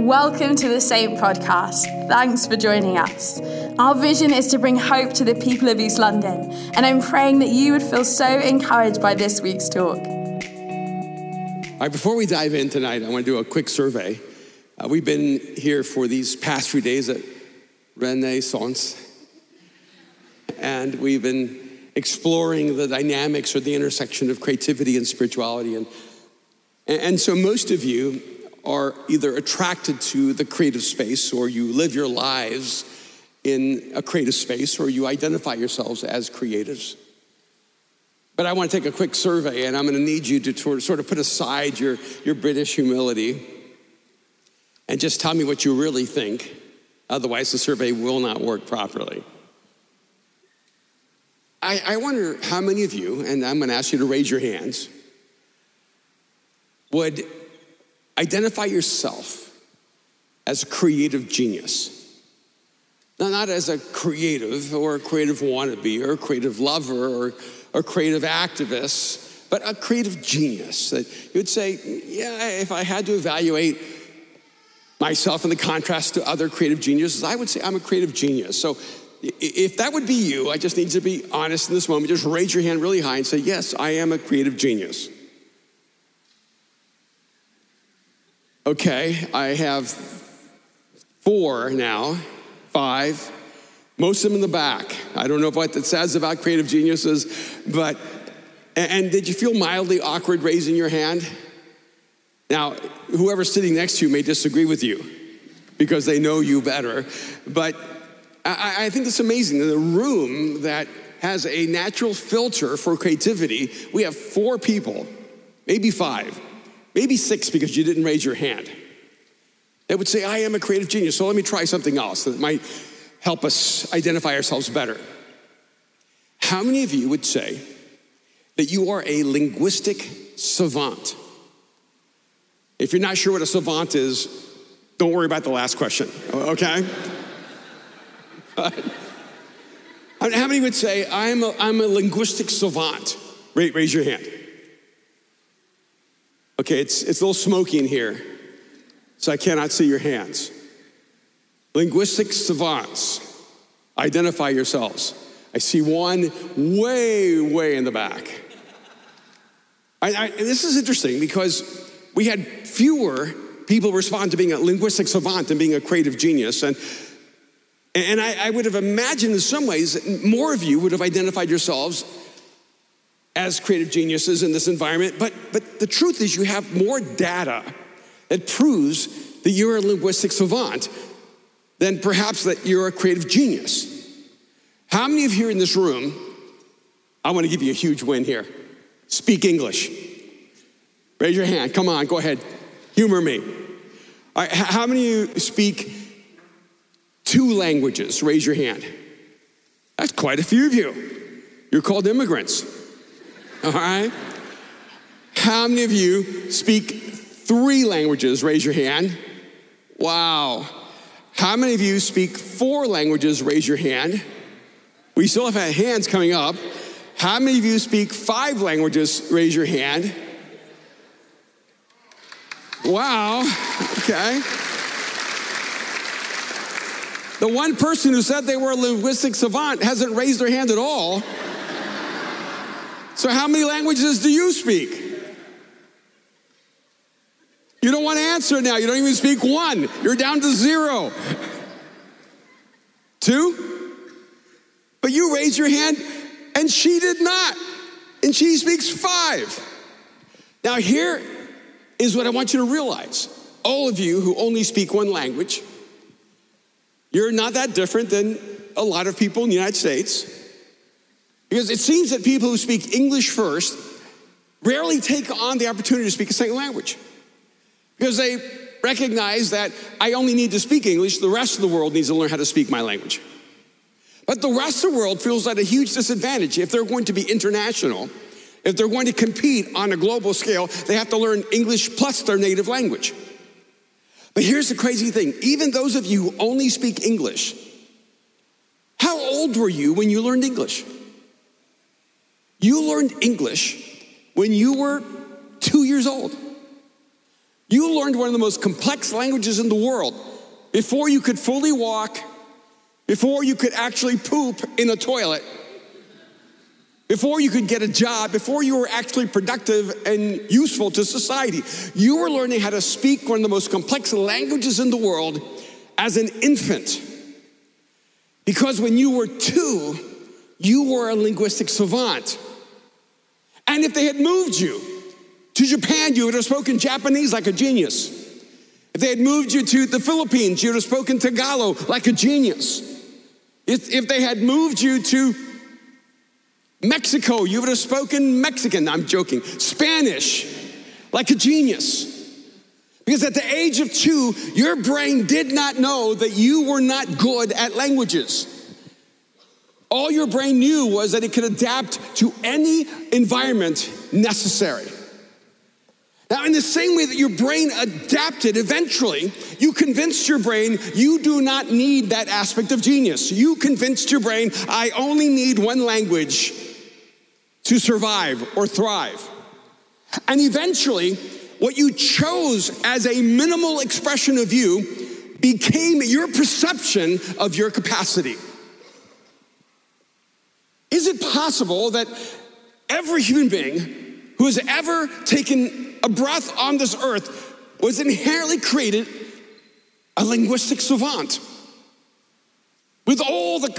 Welcome to the Saint Podcast. Thanks for joining us. Our vision is to bring hope to the people of East London, and I'm praying that you would feel so encouraged by this week's talk. All right, before we dive in tonight, I want to do a quick survey. Uh, we've been here for these past few days at Renaissance, and we've been exploring the dynamics or the intersection of creativity and spirituality. And, and so, most of you are either attracted to the creative space or you live your lives in a creative space or you identify yourselves as creatives. But I want to take a quick survey and I'm going to need you to sort of put aside your, your British humility and just tell me what you really think. Otherwise, the survey will not work properly. I, I wonder how many of you, and I'm going to ask you to raise your hands, would identify yourself as a creative genius. Now, not as a creative or a creative wannabe or a creative lover or a creative activist, but a creative genius that you'd say, yeah, if I had to evaluate myself in the contrast to other creative geniuses, I would say I'm a creative genius. So if that would be you, I just need to be honest in this moment. Just raise your hand really high and say, yes, I am a creative genius. Okay, I have four now, five, most of them in the back. I don't know what that says about creative geniuses, but, and did you feel mildly awkward raising your hand? Now, whoever's sitting next to you may disagree with you because they know you better, but I, I think it's amazing. In a room that has a natural filter for creativity, we have four people, maybe five, maybe six because you didn't raise your hand. They would say, I am a creative genius, so let me try something else that might help us identify ourselves better. How many of you would say that you are a linguistic savant? If you're not sure what a savant is, don't worry about the last question, okay? how many would say, I'm a, I'm a linguistic savant? Raise your hand. Okay, it's, it's a little smoky in here, so I cannot see your hands. Linguistic savants, identify yourselves. I see one way, way in the back. I, I, this is interesting because we had fewer people respond to being a linguistic savant than being a creative genius. And, and I, I would have imagined in some ways more of you would have identified yourselves as creative geniuses in this environment, but, but the truth is, you have more data that proves that you're a linguistic savant than perhaps that you're a creative genius. How many of you in this room, I want to give you a huge win here, speak English? Raise your hand. Come on, go ahead. Humor me. All right, how many of you speak two languages? Raise your hand. That's quite a few of you. You're called immigrants. All right? How many of you speak three languages? Raise your hand. Wow. How many of you speak four languages? Raise your hand. We still have hands coming up. How many of you speak five languages? Raise your hand. Wow. Okay. The one person who said they were a linguistic savant hasn't raised their hand at all. So, how many languages do you speak? You don't want to answer now. You don't even speak one. You're down to zero. Two? But you raised your hand and she did not. And she speaks five. Now, here is what I want you to realize. All of you who only speak one language, you're not that different than a lot of people in the United States. Because it seems that people who speak English first rarely take on the opportunity to speak a second language. Because they recognize that I only need to speak English, the rest of the world needs to learn how to speak my language. But the rest of the world feels at a huge disadvantage if they're going to be international. If they're going to compete on a global scale, they have to learn English plus their native language. But here's the crazy thing even those of you who only speak English, how old were you when you learned English? You learned English when you were two years old. You learned one of the most complex languages in the world before you could fully walk, before you could actually poop in a toilet, before you could get a job, before you were actually productive and useful to society. You were learning how to speak one of the most complex languages in the world as an infant. Because when you were two, you were a linguistic savant. And if they had moved you to Japan, you would have spoken Japanese like a genius. If they had moved you to the Philippines, you would have spoken Tagalog like a genius. If, if they had moved you to Mexico, you would have spoken Mexican. I'm joking. Spanish like a genius. Because at the age of two, your brain did not know that you were not good at languages. All your brain knew was that it could adapt to any environment necessary. Now, in the same way that your brain adapted eventually, you convinced your brain you do not need that aspect of genius. You convinced your brain, I only need one language to survive or thrive. And eventually, what you chose as a minimal expression of you became your perception of your capacity. Is it possible that every human being who has ever taken a breath on this earth was inherently created a linguistic savant with all the,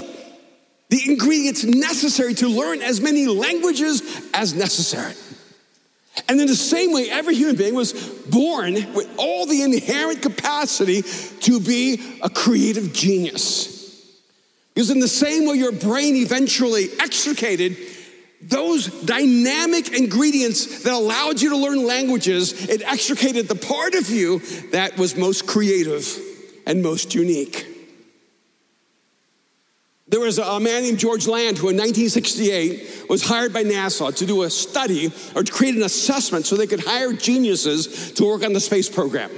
the ingredients necessary to learn as many languages as necessary? And in the same way, every human being was born with all the inherent capacity to be a creative genius. Because in the same way your brain eventually extricated those dynamic ingredients that allowed you to learn languages, it extricated the part of you that was most creative and most unique. There was a man named George Land who in 1968 was hired by NASA to do a study or to create an assessment so they could hire geniuses to work on the space program.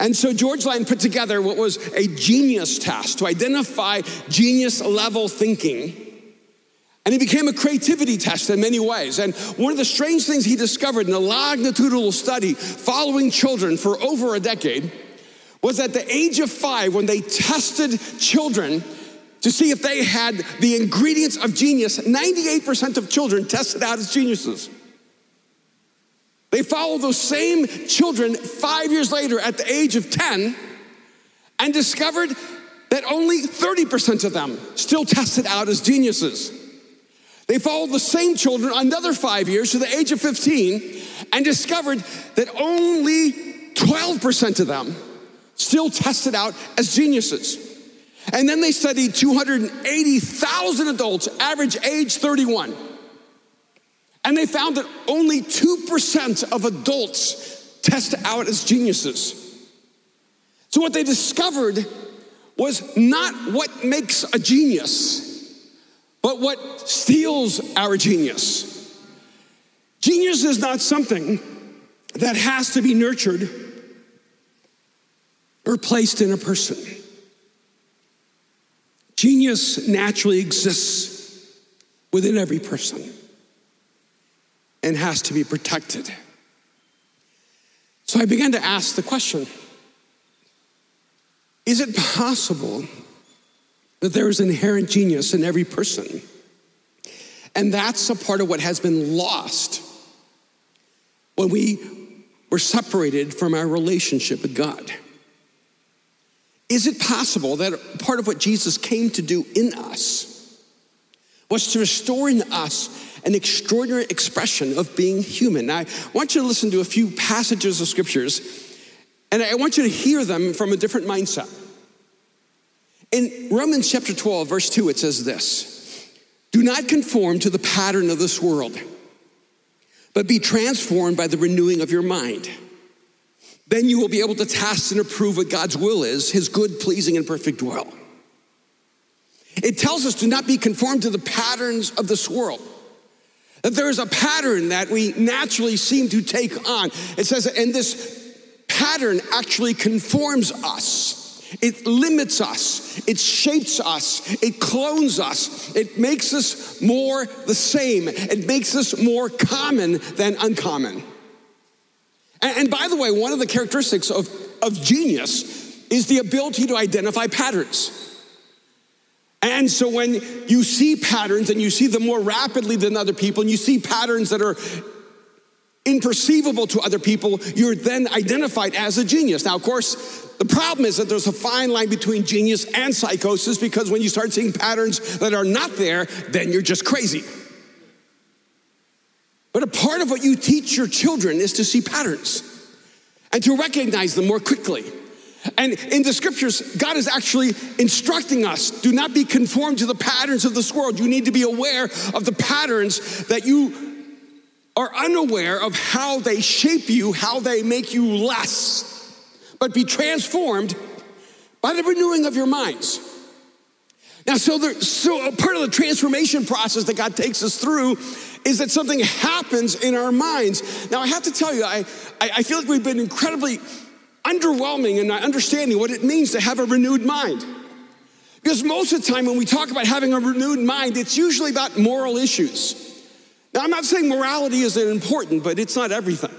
And so George Land put together what was a genius test to identify genius level thinking. And it became a creativity test in many ways. And one of the strange things he discovered in a longitudinal study following children for over a decade was that at the age of five, when they tested children to see if they had the ingredients of genius, 98% of children tested out as geniuses. They followed those same children five years later at the age of 10 and discovered that only 30% of them still tested out as geniuses. They followed the same children another five years to the age of 15 and discovered that only 12% of them still tested out as geniuses. And then they studied 280,000 adults, average age 31. And they found that only 2% of adults test out as geniuses. So, what they discovered was not what makes a genius, but what steals our genius. Genius is not something that has to be nurtured or placed in a person. Genius naturally exists within every person and has to be protected. So I began to ask the question Is it possible that there is inherent genius in every person? And that's a part of what has been lost when we were separated from our relationship with God. Is it possible that part of what Jesus came to do in us was to restore in us an extraordinary expression of being human? Now, I want you to listen to a few passages of scriptures, and I want you to hear them from a different mindset. In Romans chapter 12, verse 2, it says this Do not conform to the pattern of this world, but be transformed by the renewing of your mind then you will be able to test and approve what God's will is, his good, pleasing, and perfect will. It tells us to not be conformed to the patterns of this world. That there is a pattern that we naturally seem to take on. It says, and this pattern actually conforms us. It limits us. It shapes us. It clones us. It makes us more the same. It makes us more common than uncommon. And, and by the way, one of the characteristics of, of genius is the ability to identify patterns. And so when you see patterns and you see them more rapidly than other people, and you see patterns that are imperceivable to other people, you're then identified as a genius. Now, of course, the problem is that there's a fine line between genius and psychosis because when you start seeing patterns that are not there, then you're just crazy. But a part of what you teach your children is to see patterns and to recognize them more quickly. And in the scriptures, God is actually instructing us do not be conformed to the patterns of this world. You need to be aware of the patterns that you are unaware of how they shape you, how they make you less, but be transformed by the renewing of your minds. Now, so, there, so a part of the transformation process that God takes us through is that something happens in our minds. Now, I have to tell you, I, I feel like we've been incredibly underwhelming in understanding what it means to have a renewed mind. Because most of the time, when we talk about having a renewed mind, it's usually about moral issues. Now, I'm not saying morality isn't important, but it's not everything.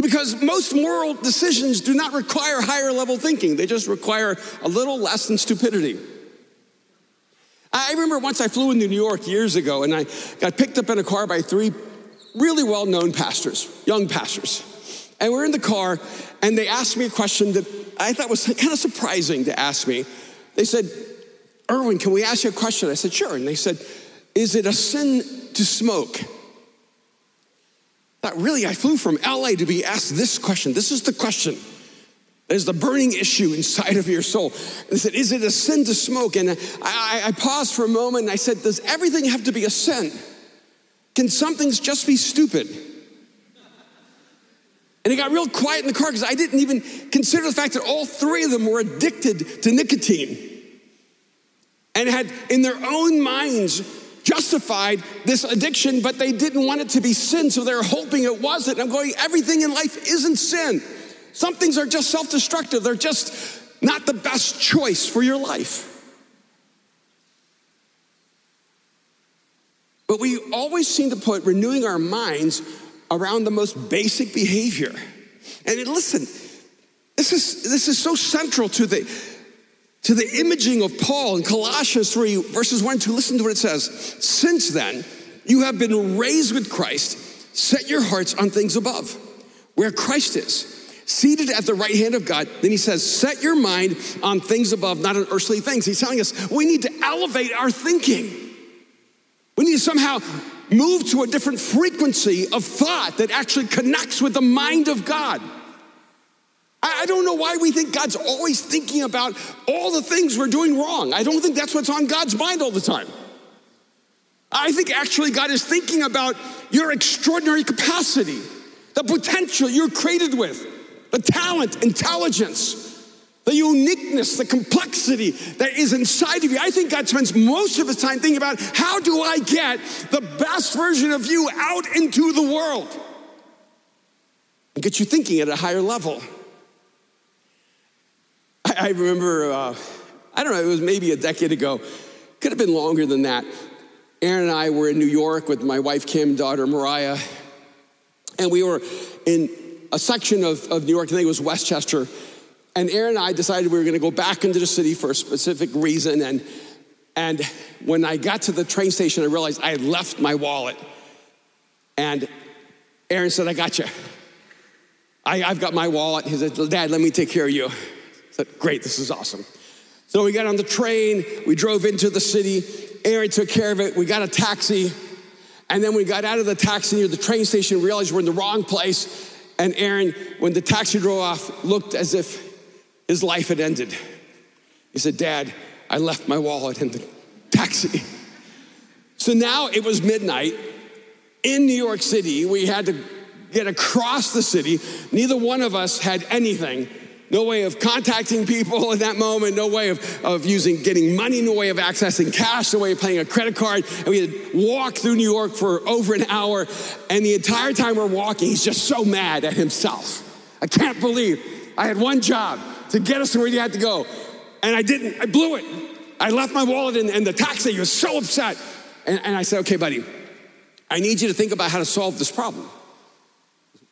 Because most moral decisions do not require higher level thinking, they just require a little less than stupidity. I remember once I flew into New York years ago and I got picked up in a car by three really well known pastors, young pastors. And we're in the car and they asked me a question that I thought was kind of surprising to ask me. They said, Erwin, can we ask you a question? I said, sure. And they said, is it a sin to smoke? That really, I flew from LA to be asked this question. This is the question. There's the burning issue inside of your soul. And they said, Is it a sin to smoke? And I, I, I paused for a moment and I said, Does everything have to be a sin? Can some things just be stupid? And it got real quiet in the car because I didn't even consider the fact that all three of them were addicted to nicotine and had in their own minds justified this addiction, but they didn't want it to be sin, so they're hoping it wasn't. I'm going, everything in life isn't sin. Some things are just self destructive, they're just not the best choice for your life. But we always seem to put renewing our minds around the most basic behavior. And listen, this is, this is so central to the, to the imaging of Paul in Colossians 3, verses 1 and 2. Listen to what it says. Since then, you have been raised with Christ. Set your hearts on things above, where Christ is, seated at the right hand of God. Then he says, Set your mind on things above, not on earthly things. He's telling us we need to elevate our thinking. We need to somehow move to a different frequency of thought that actually connects with the mind of God. I don't know why we think God's always thinking about all the things we're doing wrong. I don't think that's what's on God's mind all the time. I think actually God is thinking about your extraordinary capacity, the potential you're created with, the talent, intelligence, the uniqueness, the complexity that is inside of you. I think God spends most of his time thinking about how do I get the best version of you out into the world and get you thinking at a higher level. I, I remember, uh, I don't know, it was maybe a decade ago, could have been longer than that. Aaron and I were in New York with my wife Kim, daughter Mariah, and we were in a section of, of New York, I think it was Westchester. And Aaron and I decided we were going to go back into the city for a specific reason. And, and when I got to the train station, I realized I had left my wallet. And Aaron said, I got you. I, have got my wallet. He said, Dad, let me take care of you I said, Great, this is awesome. So we got on the train, we drove into the city. Aaron took care of it. We got a taxi. And then we got out of the taxi near the train station, realized we're in the wrong place. And Aaron, when the taxi drove off, looked as if his life had ended. He said, Dad, I left my wallet in the taxi. So now it was midnight in New York City. We had to get across the city. Neither one of us had anything no way of contacting people in that moment, no way of, of using getting money, no way of accessing cash, no way of paying a credit card. And we had walked through New York for over an hour. And the entire time we're walking, he's just so mad at himself. I can't believe I had one job to get us to where you had to go. And I didn't, I blew it. I left my wallet in, in the taxi. Was so upset. And, and I said, okay, buddy, I need you to think about how to solve this problem.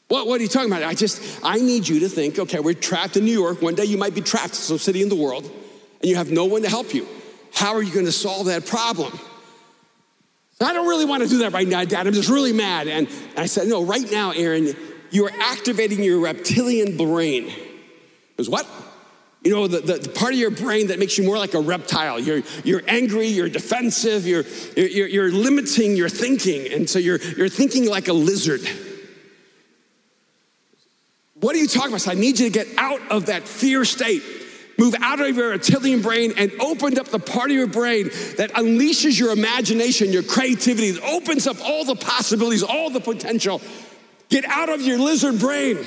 What, what are you talking about? I just, I need you to think, okay, we're trapped in New York. One day you might be trapped in some city in the world and you have no one to help you. How are you going to solve that problem? I don't really want to do that right now, Dad. I'm just really mad. And I said, No, right now, Aaron, you are activating your reptilian brain. It was what? You know, the, the, the, part of your brain that makes you more like a reptile. You're, you're angry, you're defensive, you're, you're, you're limiting your thinking. And so you're, you're thinking like a lizard. What are you talking about? So I need you to get out of that fear state. Move out of your reptilian brain and open up the part of your brain that unleashes your imagination, your creativity, that opens up all the possibilities, all the potential. Get out of your lizard brain.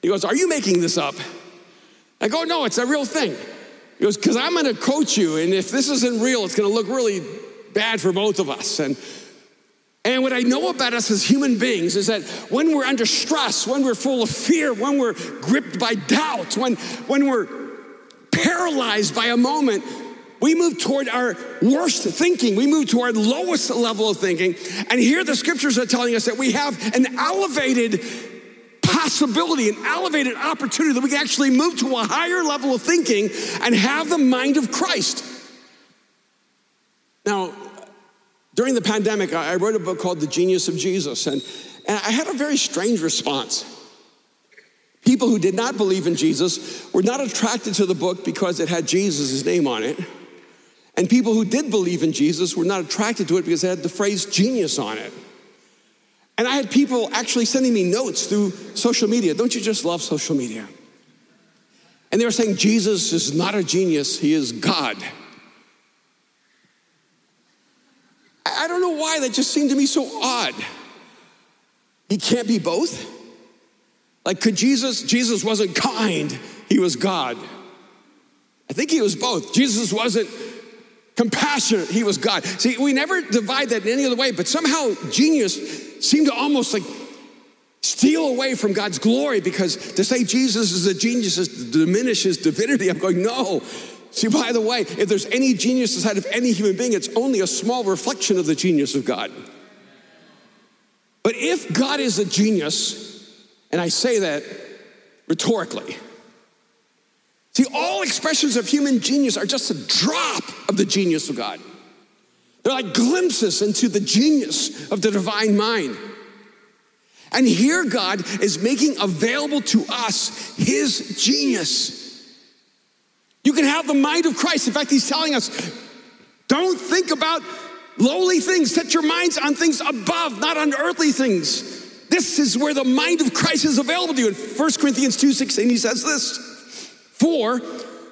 He goes, Are you making this up? I go, No, it's a real thing. He goes, Because I'm going to coach you, and if this isn't real, it's going to look really bad for both of us. And and what I know about us as human beings is that when we're under stress, when we're full of fear, when we're gripped by doubt, when, when we're paralyzed by a moment, we move toward our worst thinking. We move toward lowest level of thinking. And here the scriptures are telling us that we have an elevated possibility, an elevated opportunity that we can actually move to a higher level of thinking and have the mind of Christ. Now, during the pandemic, I wrote a book called The Genius of Jesus, and, and I had a very strange response. People who did not believe in Jesus were not attracted to the book because it had Jesus' name on it. And people who did believe in Jesus were not attracted to it because it had the phrase genius on it. And I had people actually sending me notes through social media. Don't you just love social media? And they were saying, Jesus is not a genius, he is God. I don't know why that just seemed to me so odd. He can't be both? Like, could Jesus, Jesus wasn't kind, he was God. I think he was both. Jesus wasn't compassionate, he was God. See, we never divide that in any other way, but somehow genius seemed to almost like steal away from God's glory because to say Jesus is a genius is to diminish his divinity. I'm going, no, See, by the way, if there's any genius inside of any human being, it's only a small reflection of the genius of God. But if God is a genius, and I say that rhetorically, see, all expressions of human genius are just a drop of the genius of God. They're like glimpses into the genius of the divine mind. And here God is making available to us his genius. You can have the mind of Christ. In fact, he's telling us don't think about lowly things, set your minds on things above, not on earthly things. This is where the mind of Christ is available to you. In 1 Corinthians 2 16, he says this For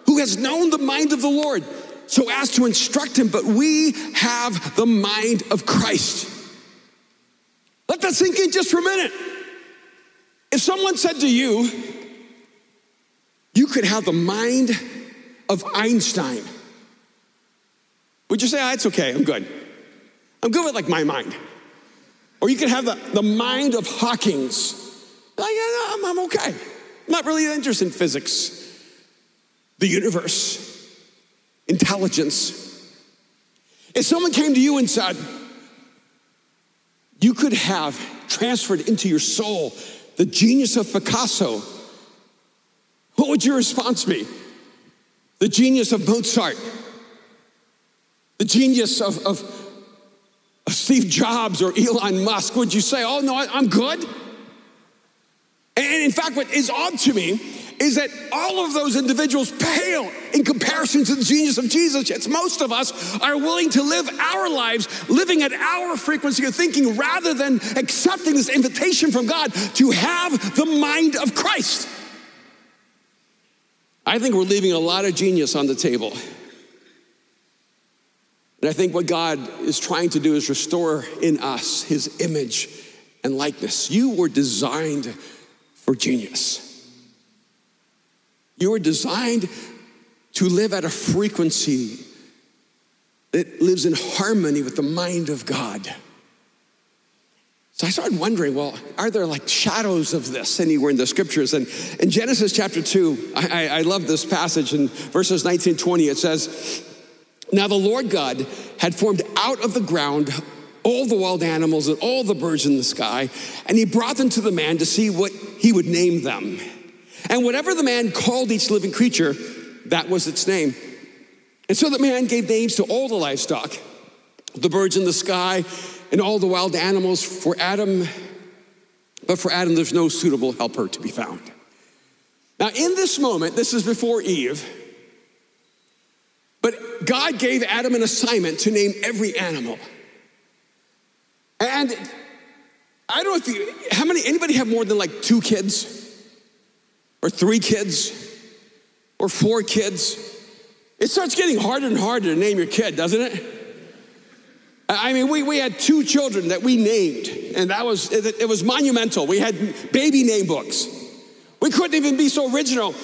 who has known the mind of the Lord so as to instruct him, but we have the mind of Christ. Let that sink in just for a minute. If someone said to you, you could have the mind of Einstein, would you say, oh, it's okay, I'm good? I'm good with like my mind. Or you could have the, the mind of Hawking's. No, I'm, I'm okay. I'm not really interested in physics, the universe, intelligence. If someone came to you and said, you could have transferred into your soul the genius of Picasso, what would your response be? the genius of Mozart, the genius of, of, of Steve Jobs or Elon Musk, would you say, oh no, I'm good? And in fact, what is odd to me is that all of those individuals pale in comparison to the genius of Jesus. Yet most of us are willing to live our lives living at our frequency of thinking rather than accepting this invitation from God to have the mind of Christ. I think we're leaving a lot of genius on the table. And I think what God is trying to do is restore in us his image and likeness. You were designed for genius. You were designed to live at a frequency that lives in harmony with the mind of God. So I started wondering, well, are there like shadows of this anywhere in the scriptures? And in Genesis chapter 2, I, I, love this passage in verses 19 20. It says, Now the Lord God had formed out of the ground all the wild animals and all the birds in the sky, and he brought them to the man to see what he would name them. And whatever the man called each living creature, that was its name. And so the man gave names to all the livestock, the birds in the sky, and all the wild animals for Adam. But for Adam, there's no suitable helper to be found. Now, in this moment, this is before Eve, but God gave Adam an assignment to name every animal. And I don't know if you, how many, anybody have more than like two kids? Or three kids? Or four kids? It starts getting harder and harder to name your kid, doesn't it? I mean, we, we had two children that we named, and that was, it, it was monumental. We had baby name books. We couldn't even be so original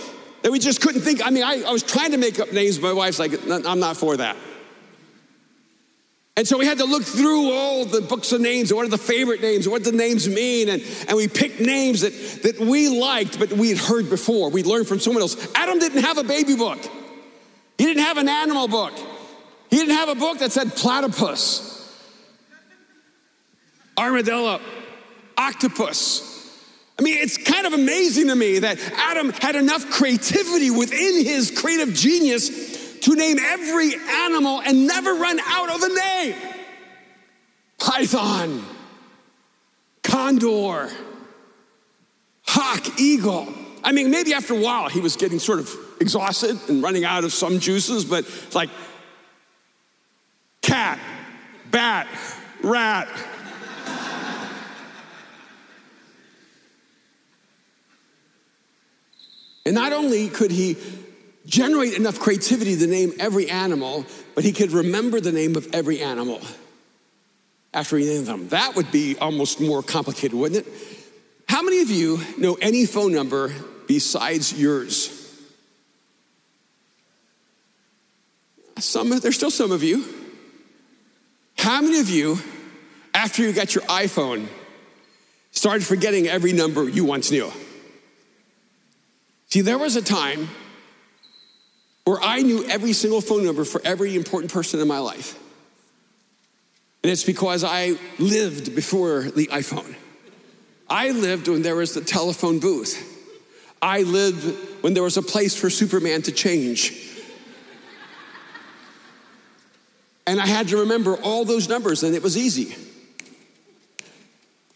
that we just couldn't think. I mean, I, I was trying to make up names. My wife's like, I'm not for that. And so we had to look through all the books of names what are the favorite names what the names mean. And, and we picked names that, that we liked, but we had heard before. We'd learned from someone else. Adam didn't have a baby book, he didn't have an animal book, he didn't have a book that said platypus, armadillo, octopus. I mean, it's kind of amazing to me that Adam had enough creativity within his creative genius to name every animal and never run out of a name python, condor, hawk, eagle. I mean, maybe after a while he was getting sort of exhausted and running out of some juices, but like cat, bat, rat. and not only could he generate enough creativity to name every animal, but he could remember the name of every animal after he named them. That would be almost more complicated, wouldn't it? How many of you know any phone number besides yours? Some, there's still some of you. How many of you, after you got your iPhone, started forgetting every number you once knew? See, there was a time where I knew every single phone number for every important person in my life. And it's because I lived before the iPhone. I lived when there was the telephone booth. I lived when there was a place for Superman to change. And I had to remember all those numbers, and it was easy.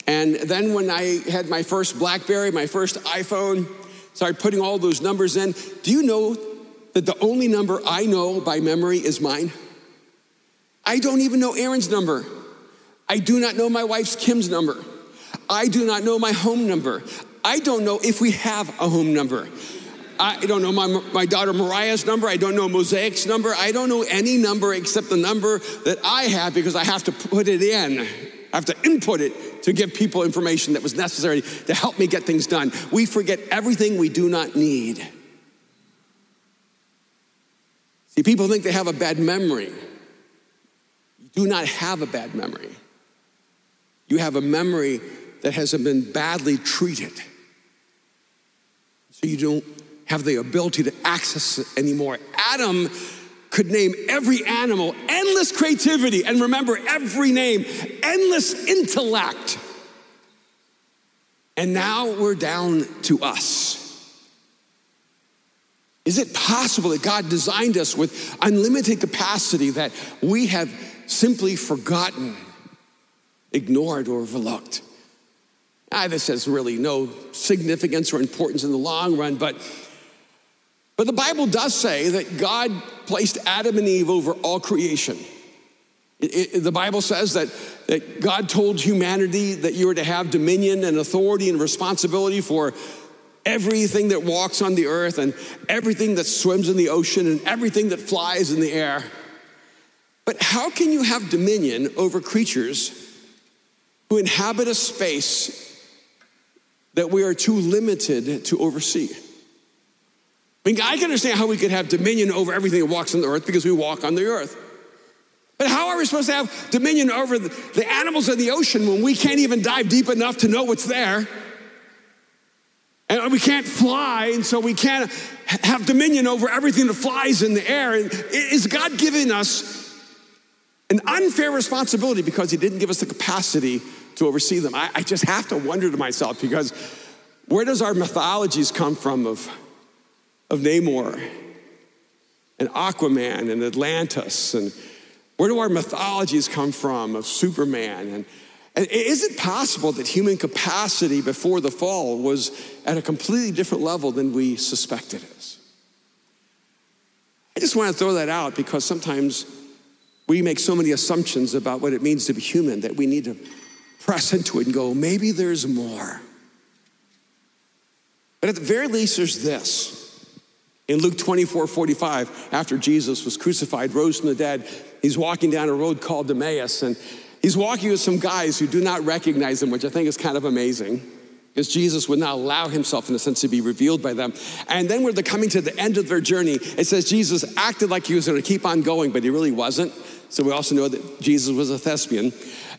And then when I had my first Blackberry, my first iPhone, started putting all those numbers in. Do you know that the only number I know by memory is mine? I don't even know Aaron's number. I do not know my wife's Kim's number. I do not know my home number. I don't know if we have a home number. I don't know my, my daughter Mariah's number. I don't know Mosaic's number. I don't know any number except the number that I have because I have to put it in. I have to input it to give people information that was necessary to help me get things done. We forget everything we do not need. See, people think they have a bad memory. You do not have a bad memory. You have a memory that hasn't been badly treated. So you don't have the ability to access it anymore. Adam could name every animal, endless creativity, and remember every name, endless intellect. And now we're down to us. Is it possible that God designed us with unlimited capacity that we have simply forgotten, ignored, or overlooked? Ah, this has really no significance or importance in the long run, but, but the Bible does say that God placed Adam and Eve over all creation. It, it, the Bible says that, that God told humanity that you were to have dominion and authority and responsibility for everything that walks on the earth and everything that swims in the ocean and everything that flies in the air. But how can you have dominion over creatures who inhabit a space that we are too limited to oversee? I mean, I can understand how we could have dominion over everything that walks on the earth because we walk on the earth. But how are we supposed to have dominion over the, animals of the ocean when we can't even dive deep enough to know what's there? And we can't fly, and so we can't have dominion over everything that flies in the air. And is God giving us an unfair responsibility because he didn't give us the capacity to oversee them. I, I just have to wonder to myself because where does our mythologies come from of, of Namor and Aquaman and Atlantis? And where do our mythologies come from of Superman? And, and is it possible that human capacity before the fall was at a completely different level than we suspect it is? I just want to throw that out because sometimes we make so many assumptions about what it means to be human that we need to press into it and go, maybe there's more. But at the very least, there's this. In Luke 24 45, after Jesus was crucified, rose from the dead, he's walking down a road called Emmaus, and he's walking with some guys who do not recognize him, which I think is kind of amazing because Jesus would not allow himself, in a sense, to be revealed by them. And then when they're coming to the end of their journey, it says Jesus acted like he was going to keep on going, but he really wasn't. So we also know that Jesus was a thespian.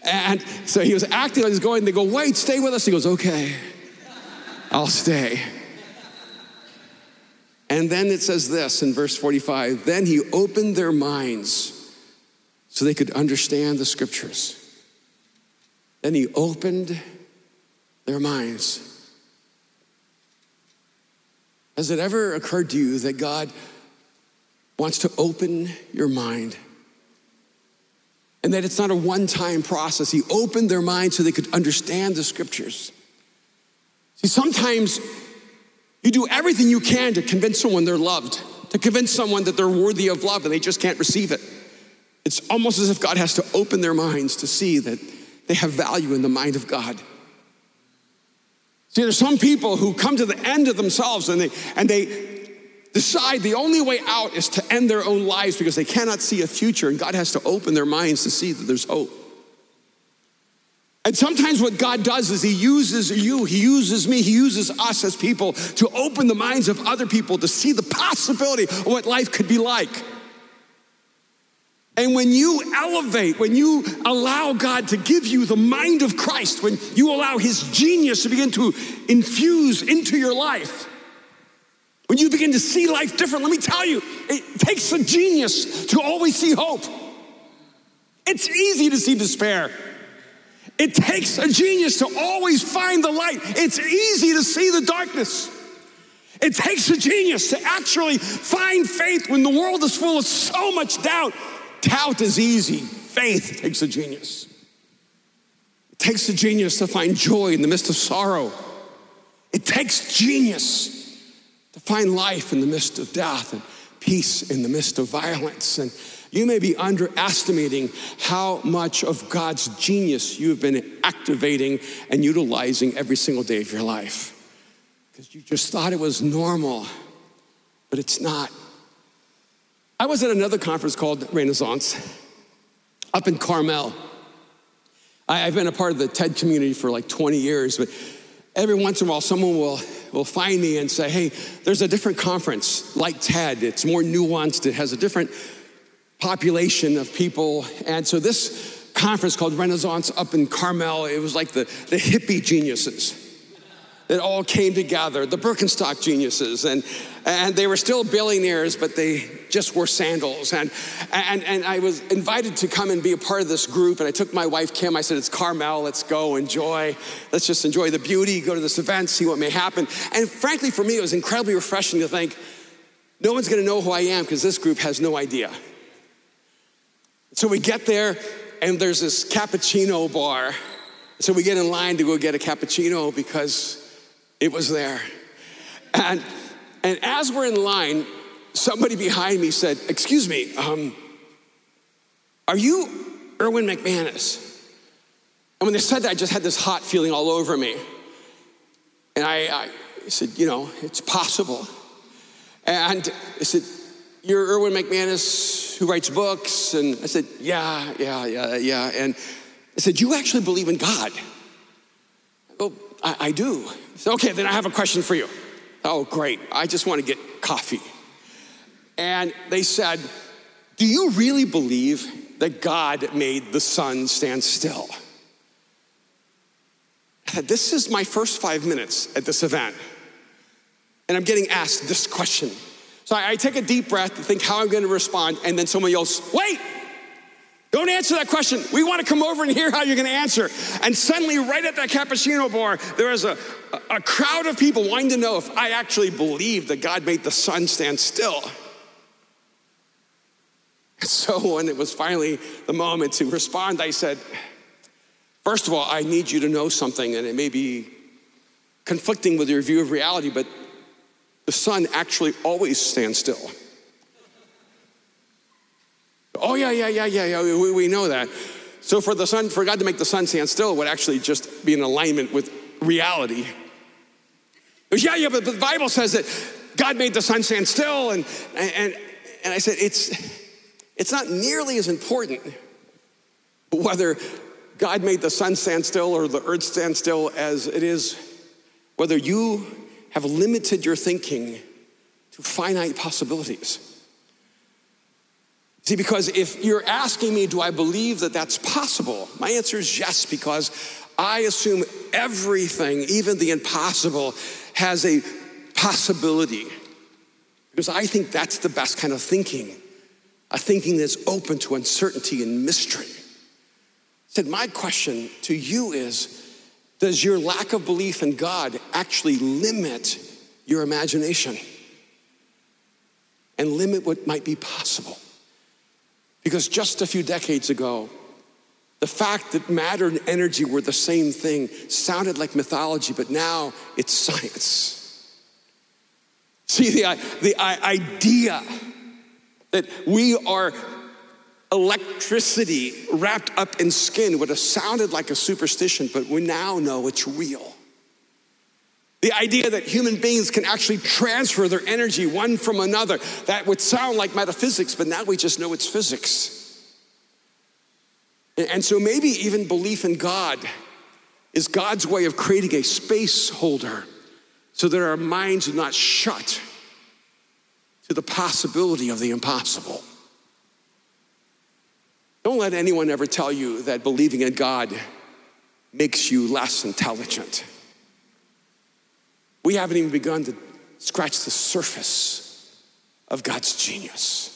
And so he was acting like he's going. They go, wait, stay with us. He goes, okay, I'll stay. And then it says this in verse 45 then he opened their minds so they could understand the scriptures. Then he opened their minds. Has it ever occurred to you that God wants to open your mind? And that it's not a one time process. He opened their mind so they could understand the scriptures. See, sometimes you do everything you can to convince someone they're loved, to convince someone that they're worthy of love and they just can't receive it. It's almost as if God has to open their minds to see that they have value in the mind of God. See, there's some people who come to the end of themselves and they, and they decide the only way out is to end their own lives because they cannot see a future, and God has to open their minds to see that there's hope. And sometimes what God does is He uses you, He uses me, He uses us as people to open the minds of other people to see the possibility of what life could be like. And when you elevate, when you allow God to give you the mind of Christ, when you allow His genius to begin to infuse into your life, when you begin to see life different, let me tell you, it takes a genius to always see hope. It's easy to see despair. It takes a genius to always find the light. It's easy to see the darkness. It takes a genius to actually find faith when the world is full of so much doubt. Doubt is easy, faith takes a genius. It takes a genius to find joy in the midst of sorrow. It takes genius to find life in the midst of death and peace in the midst of violence. And you may be underestimating how much of God's genius you have been activating and utilizing every single day of your life. Because you just thought it was normal, but it's not. I was at another conference called Renaissance up in Carmel. I, have been a part of the TED community for like 20 years, but every once in a while, someone will, will find me and say, Hey, there's a different conference like TED. It's more nuanced, it has a different population of people. And so this conference called Renaissance up in Carmel, it was like the, the hippie geniuses that all came together, the Birkenstock geniuses, and, and they were still billionaires, but they just wore sandals. And, and, and I was invited to come and be a part of this group, and I took my wife, Kim, I said, it's Carmel, let's go, enjoy, let's just enjoy the beauty, go to this event, see what may happen. And frankly, for me, it was incredibly refreshing to think, no one's gonna know who I am because this group has no idea. So we get there, and there's this cappuccino bar. So we get in line to go get a cappuccino because it was there. And, and as we're in line, somebody behind me said, Excuse me, um, are you Erwin McManus? And when they said that, I just had this hot feeling all over me. And I, I said, You know, it's possible. And I said, You're Erwin McManus who writes books? And I said, Yeah, yeah, yeah, yeah. And I said, You actually believe in God? Oh, I, I do. So, okay, then I have a question for you. Oh, great. I just want to get coffee. And they said, Do you really believe that God made the sun stand still? This is my first five minutes at this event. And I'm getting asked this question. So I, I take a deep breath to think how I'm going to respond, and then someone yells, Wait! Don't answer that question. We want to come over and hear how you're going to answer. And suddenly, right at that cappuccino bar, there was a, a crowd of people wanting to know if I actually believed that God made the sun stand still. So, when it was finally the moment to respond, I said, First of all, I need you to know something, and it may be conflicting with your view of reality, but the sun actually always stands still. Oh, yeah, yeah, yeah, yeah, yeah, we, we know that. So, for the sun, for God to make the sun stand still would actually just be in alignment with reality. Was, yeah, yeah, but the Bible says that God made the sun stand still, and, and, and I said, it's, it's not nearly as important whether God made the sun stand still or the earth stand still as it is whether you have limited your thinking to finite possibilities. See, because if you're asking me, do I believe that that's possible? My answer is yes, because I assume everything, even the impossible, has a possibility. Because I think that's the best kind of thinking, a thinking that's open to uncertainty and mystery said, My question to you is Does your lack of belief in God actually limit your imagination and limit what might be possible? Because just a few decades ago, the fact that matter and energy were the same thing sounded like mythology, but now it's science. See, the, the idea that we are electricity wrapped up in skin would have sounded like a superstition, but we now know it's real. The idea that human beings can actually transfer their energy one from another, that would sound like metaphysics, but now we just know it's physics. And so maybe even belief in God is God's way of creating a space holder so that our minds are not shut to the possibility of the impossible. Don't let anyone ever tell you that believing in God makes you less intelligent. We haven't even begun to scratch the surface of God's genius.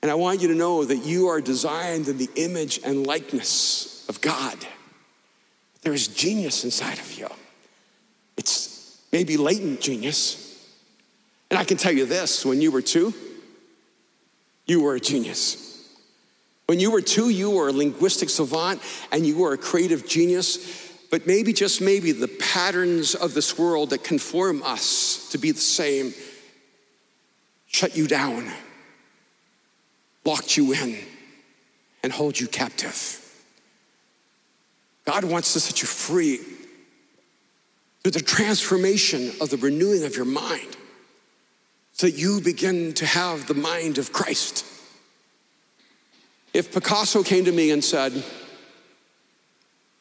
And I want you to know that you are designed in the image and likeness of God. There is genius inside of you. It's maybe latent genius. And I can tell you this when you were two, you were a genius. When you were two, you were a linguistic savant and you were a creative genius. But maybe, just maybe, the patterns of this world that conform us to be the same shut you down, locked you in, and hold you captive. God wants to set you free through the transformation of the renewing of your mind so that you begin to have the mind of Christ. If Picasso came to me and said,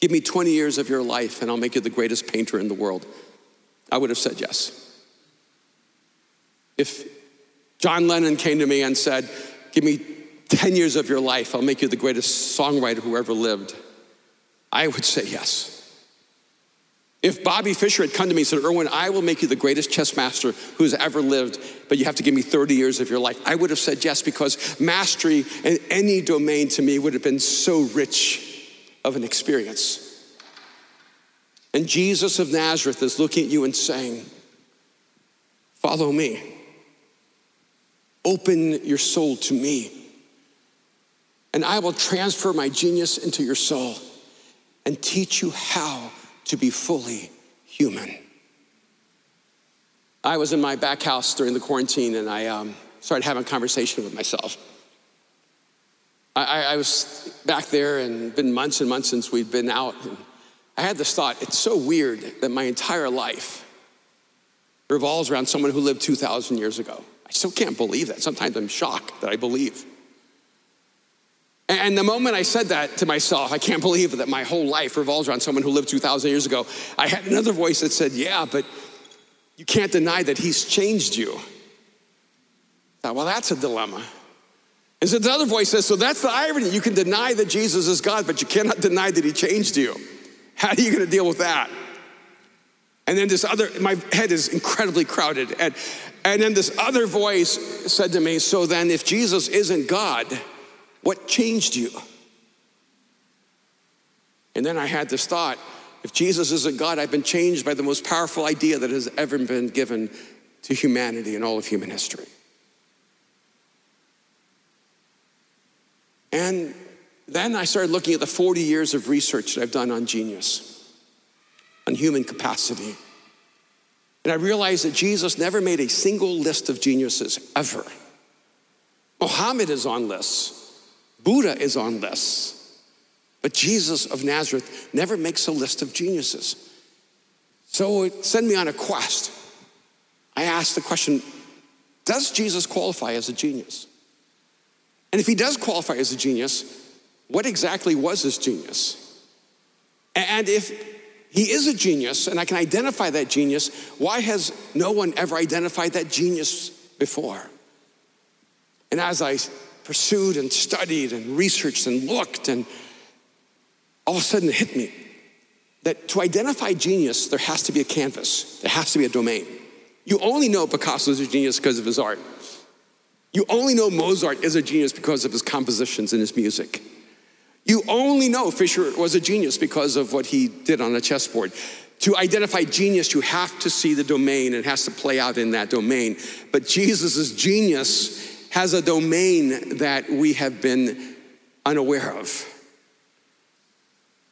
Give me 20 years of your life and I'll make you the greatest painter in the world, I would have said yes. If John Lennon came to me and said, Give me 10 years of your life, I'll make you the greatest songwriter who ever lived, I would say yes. If Bobby Fischer had come to me and said, Erwin, I will make you the greatest chess master who's ever lived, but you have to give me 30 years of your life, I would have said yes because mastery in any domain to me would have been so rich of an experience. And Jesus of Nazareth is looking at you and saying, Follow me. Open your soul to me. And I will transfer my genius into your soul and teach you how to be fully human. I was in my back house during the quarantine and I um, started having a conversation with myself. I, I, was back there and been months and months since we'd been out. And I had this thought it's so weird that my entire life revolves around someone who lived 2,000 years ago. I still can't believe that. Sometimes I'm shocked that I believe. And the moment I said that to myself, I can't believe that my whole life revolves around someone who lived 2,000 years ago. I had another voice that said, Yeah, but you can't deny that he's changed you. I thought, well, that's a dilemma. And so the other voice says, So that's the irony. You can deny that Jesus is God, but you cannot deny that he changed you. How are you going to deal with that? And then this other, my head is incredibly crowded. And, and then this other voice said to me, So then, if Jesus isn't God, What changed you? And then I had this thought if Jesus isn't God, I've been changed by the most powerful idea that has ever been given to humanity in all of human history. And then I started looking at the 40 years of research that I've done on genius, on human capacity. And I realized that Jesus never made a single list of geniuses ever. Mohammed is on lists, Buddha is on lists, but Jesus of Nazareth never makes a list of geniuses. So it sent me on a quest. I asked the question Does Jesus qualify as a genius? And if he does qualify as a genius, what exactly was his genius? And if he is a genius and I can identify that genius, why has no one ever identified that genius before? And as I pursued and studied and researched and looked and all of a sudden it hit me that to identify genius, there has to be a canvas, there has to be a domain. You only know Picasso's a genius because of his art. You only know Mozart is a genius because of his compositions and his music. You only know Fischer was a genius because of what he did on a chessboard. To identify genius, you have to see the domain and it has to play out in that domain. But Jesus' genius has a domain that we have been unaware of.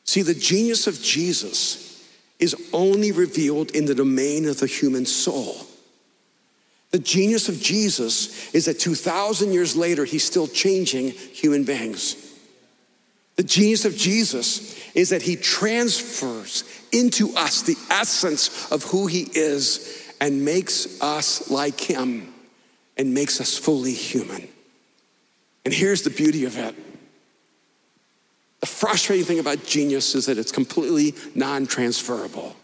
See, the genius of Jesus is only revealed in the domain of the human soul. The genius of Jesus is that 2,000 years later, he's still changing human beings. The genius of Jesus is that he transfers into us the essence of who he is and makes us like him and makes us fully human. And here's the beauty of it the frustrating thing about genius is that it's completely non transferable,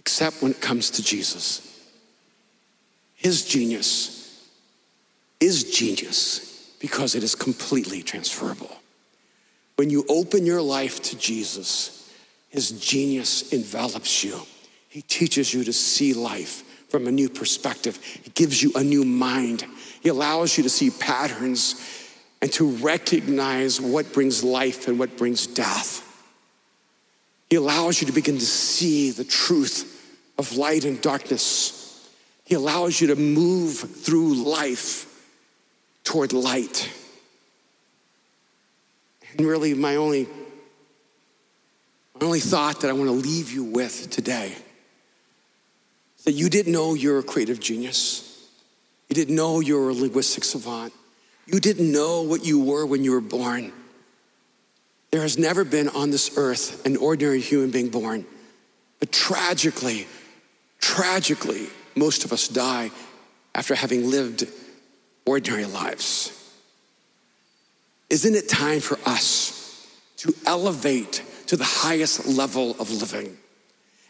except when it comes to Jesus. His genius is genius because it is completely transferable. When you open your life to Jesus, his genius envelops you. He teaches you to see life from a new perspective. He gives you a new mind. He allows you to see patterns and to recognize what brings life and what brings death. He allows you to begin to see the truth of light and darkness. He allows you to move through life toward light. And really, my only, my only thought that I want to leave you with today is that you didn't know you're a creative genius. You didn't know you're a linguistic savant. You didn't know what you were when you were born. There has never been on this earth an ordinary human being born. But tragically, tragically, most of us die after having lived ordinary lives. Isn't it time for us to elevate to the highest level of living?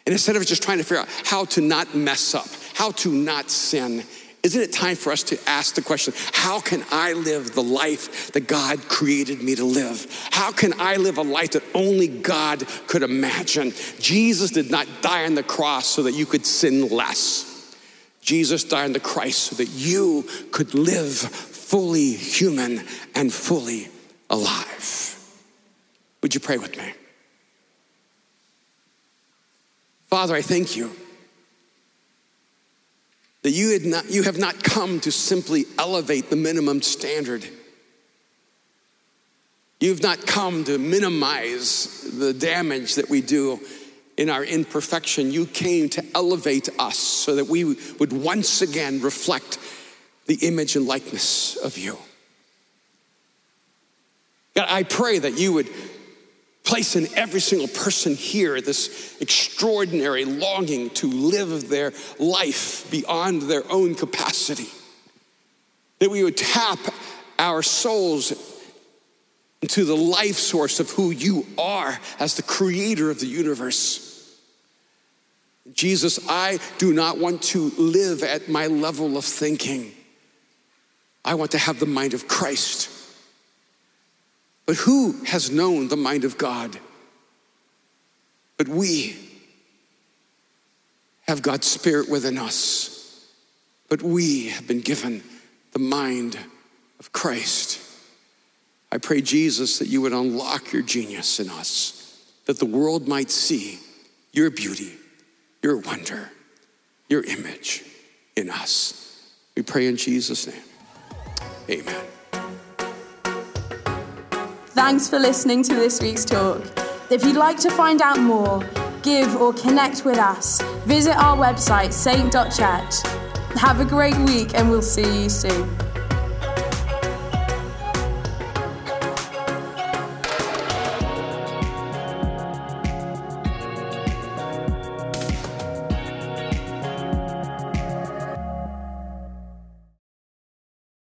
And instead of just trying to figure out how to not mess up, how to not sin, isn't it time for us to ask the question how can I live the life that God created me to live? How can I live a life that only God could imagine? Jesus did not die on the cross so that you could sin less. Jesus died on the cross so that you could live fully human and fully alive. Would you pray with me? Father, I thank you that you, had not, you have not come to simply elevate the minimum standard. You've not come to minimize the damage that we do in our imperfection. You came to elevate us so that we would once again reflect the image and likeness of you. God, I pray that you would place in every single person here this extraordinary longing to live their life beyond their own capacity. That we would tap our souls into the life source of who you are as the creator of the universe. Jesus, I do not want to live at my level of thinking. I want to have the mind of Christ. But who has known the mind of God? But we have God's Spirit within us. But we have been given the mind of Christ. I pray, Jesus, that you would unlock your genius in us, that the world might see your beauty, your wonder, your image in us. We pray in Jesus' name. Amen. Thanks for listening to this week's talk. If you'd like to find out more, give, or connect with us, visit our website, saint.church. Have a great week, and we'll see you soon.